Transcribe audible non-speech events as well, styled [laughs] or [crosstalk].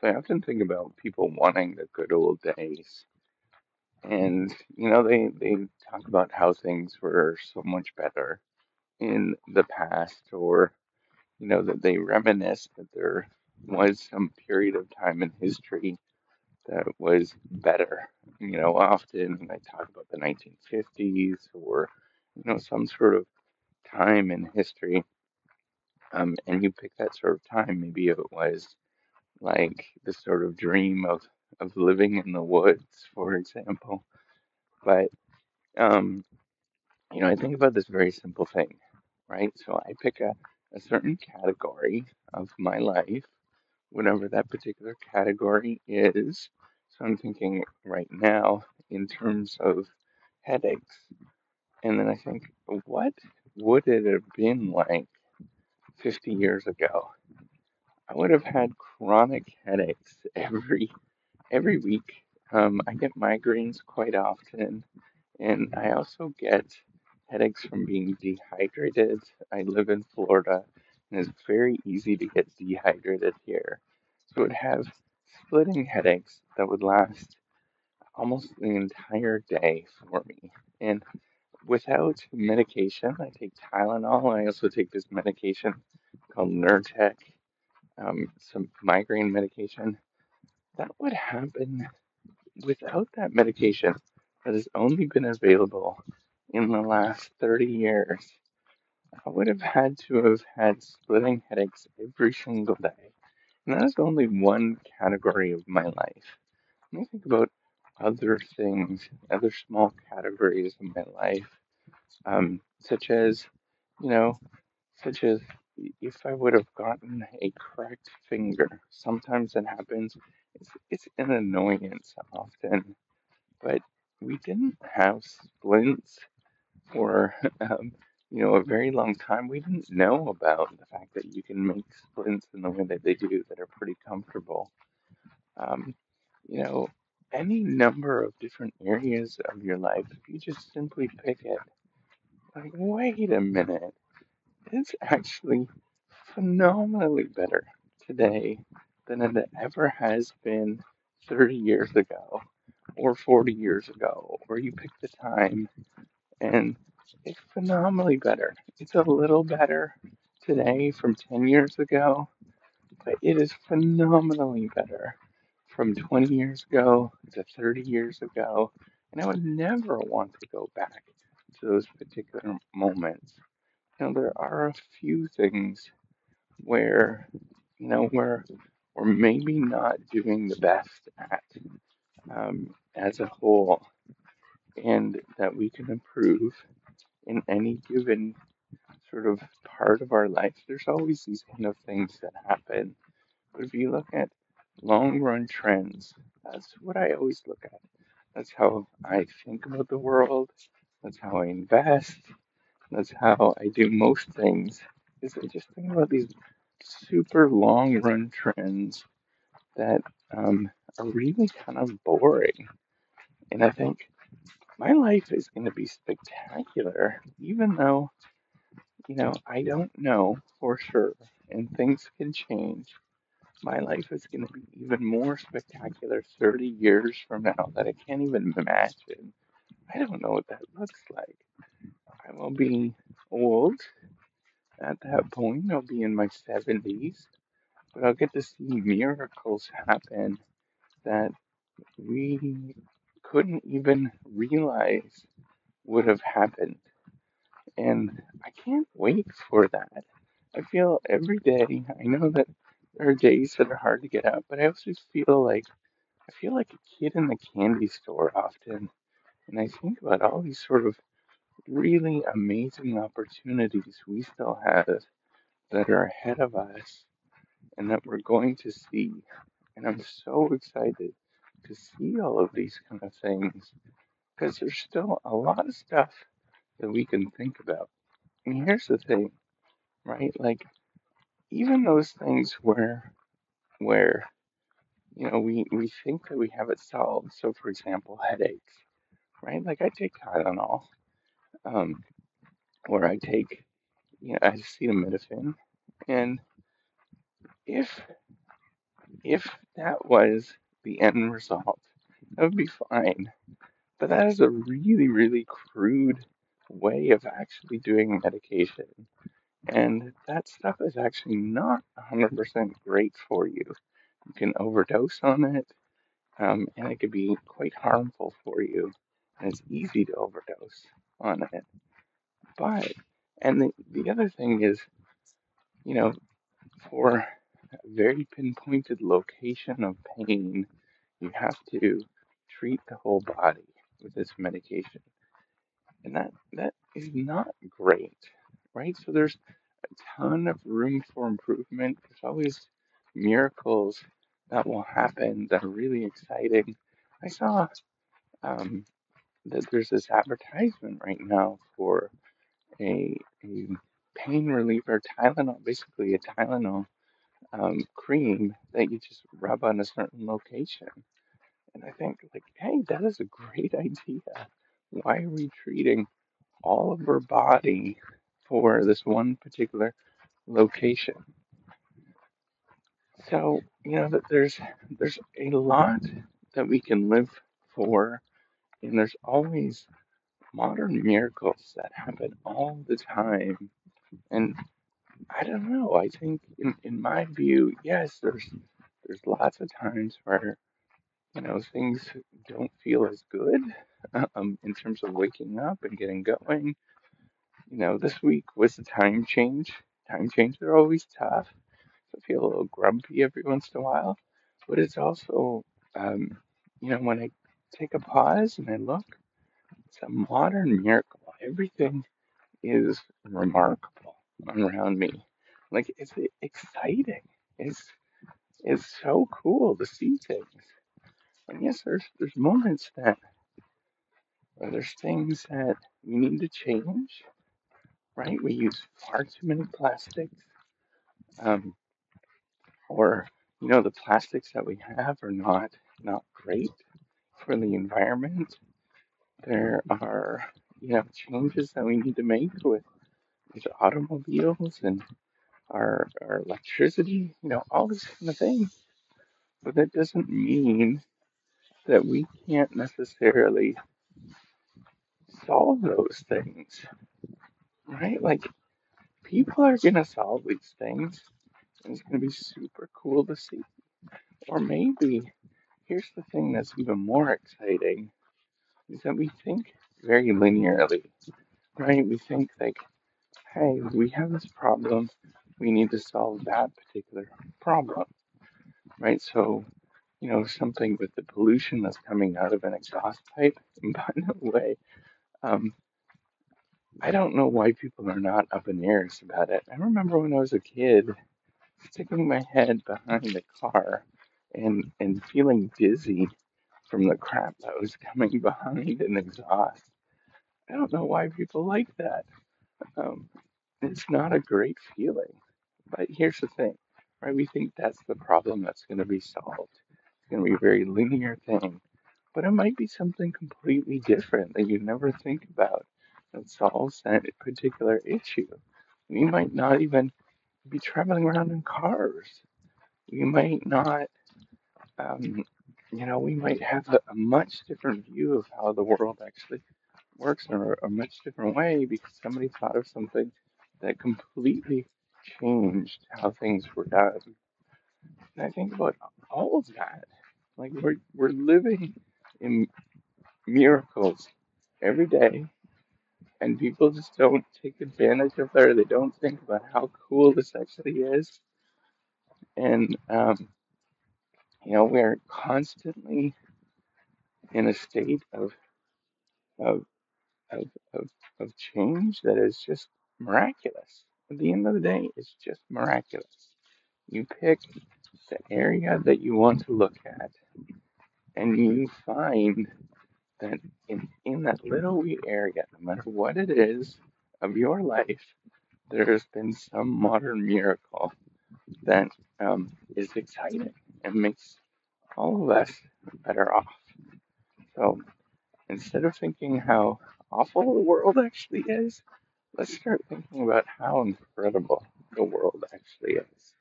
So I often think about people wanting the good old days. And, you know, they, they talk about how things were so much better in the past, or, you know, that they reminisce that there was some period of time in history that was better. You know, often I talk about the 1950s or, you know, some sort of time in history. Um, and you pick that sort of time, maybe it was like the sort of dream of of living in the woods, for example. But um, you know, I think about this very simple thing, right? So I pick a, a certain category of my life, whatever that particular category is. So I'm thinking right now in terms of headaches. And then I think, what would it have been like 50 years ago? I would have had chronic headaches every every week. Um, I get migraines quite often, and I also get headaches from being dehydrated. I live in Florida, and it's very easy to get dehydrated here. So I would have splitting headaches that would last almost the entire day for me. And without medication, I take Tylenol. I also take this medication called Nurtec, um, some migraine medication. That would happen without that medication that has only been available in the last 30 years, I would have had to have had splitting headaches every single day. And that is only one category of my life. Let me think about other things, other small categories of my life, um, such as, you know, such as if I would have gotten a cracked finger. Sometimes it happens. It's, it's an annoyance often but we didn't have splints for [laughs] um, you know a very long time. We didn't know about the fact that you can make splints in the way that they do that are pretty comfortable. Um, you know, any number of different areas of your life, if you just simply pick it, like, wait a minute, it's actually phenomenally better today than it ever has been 30 years ago or 40 years ago, or you pick the time, and it's phenomenally better. It's a little better today from 10 years ago, but it is phenomenally better from 20 years ago to 30 years ago, and I would never want to go back to those particular moments. Know, there are a few things where, you know, where we're maybe not doing the best at um, as a whole, and that we can improve in any given sort of part of our life. There's always these kind of things that happen. But if you look at long run trends, that's what I always look at. That's how I think about the world. That's how I invest. That's how I do most things. Is I just think about these super long run trends that um, are really kind of boring. And I think my life is going to be spectacular, even though, you know, I don't know for sure and things can change. My life is going to be even more spectacular 30 years from now that I can't even imagine. I don't know what that looks like. I will be old at that point. I'll be in my 70s, but I'll get to see miracles happen that we couldn't even realize would have happened. And I can't wait for that. I feel every day, I know that there are days that are hard to get up, but I also feel like I feel like a kid in the candy store often. And I think about all these sort of really amazing opportunities we still have that are ahead of us and that we're going to see. And I'm so excited to see all of these kind of things because there's still a lot of stuff that we can think about. And here's the thing, right? Like even those things where where you know we we think that we have it solved. So for example, headaches, right? Like I take Tylenol, um, or I take you know acetaminophen, and if if that was the end result, that would be fine. But that is a really, really crude way of actually doing medication. And that stuff is actually not 100% great for you. You can overdose on it, um, and it could be quite harmful for you. And it's easy to overdose on it. But, and the, the other thing is, you know, for a very pinpointed location of pain, you have to treat the whole body with this medication. And that, that is not great, right? So there's a ton of room for improvement. There's always miracles that will happen that are really exciting. I saw um, that there's this advertisement right now for a, a pain reliever Tylenol, basically a Tylenol um, cream that you just rub on a certain location. And I think, like, hey, that is a great [laughs] idea. Why are we treating all of our body for this one particular location? So, you know, that there's there's a lot that we can live for, and there's always modern miracles that happen all the time. And I don't know. I think, in, in my view, yes, there's there's lots of times where you know things don't feel as good [laughs] um, in terms of waking up and getting going. You know, this week was a time change. Time changes are always tough. I feel a little grumpy every once in a while, but it's also, um, you know, when I take a pause and I look, it's a modern miracle. Everything is remarkable around me. Like it's exciting. It's it's so cool to see things. And yes, there's there's moments that there's things that we need to change. Right? We use far too many plastics. Um, or you know the plastics that we have are not not great for the environment. There are you know changes that we need to make with with automobiles and our our electricity, you know, all this kind of thing. But that doesn't mean that we can't necessarily solve those things, right? Like people are gonna solve these things, and it's gonna be super cool to see. Or maybe here's the thing that's even more exciting is that we think very linearly, right? We think like, hey, we have this problem, we need to solve that particular problem, right? So, you know, something with the pollution that's coming out of an exhaust pipe. And by the way, um, I don't know why people are not up in airs about it. I remember when I was a kid, sticking my head behind the car and and feeling dizzy from the crap that was [laughs] coming behind an exhaust. I don't know why people like that. Um, it's not a great feeling. But here's the thing, right? We think that's the problem that's going to be solved. It's going to be a very linear thing. But it might be something completely different that you never think about that solves that particular issue. We might not even be traveling around in cars. We might not um, you know, we might have a, a, much different view of how the world actually works in a, a much different way because somebody thought of something that completely changed how things were done. And I think about all of that. Like we're we're living in miracles every day, and people just don't take advantage of that. Or they don't think about how cool this actually is. And um, you know, we're constantly in a state of of of of, of change that is just miraculous. At the end of the day, it's just miraculous. You pick the area that you want to look at, and you find that in, in that little wee area, no matter what it is of your life, there has been some modern miracle that um, is exciting and makes all of us better off. So instead of thinking how awful the world actually is, let's start thinking about how incredible the world actually is.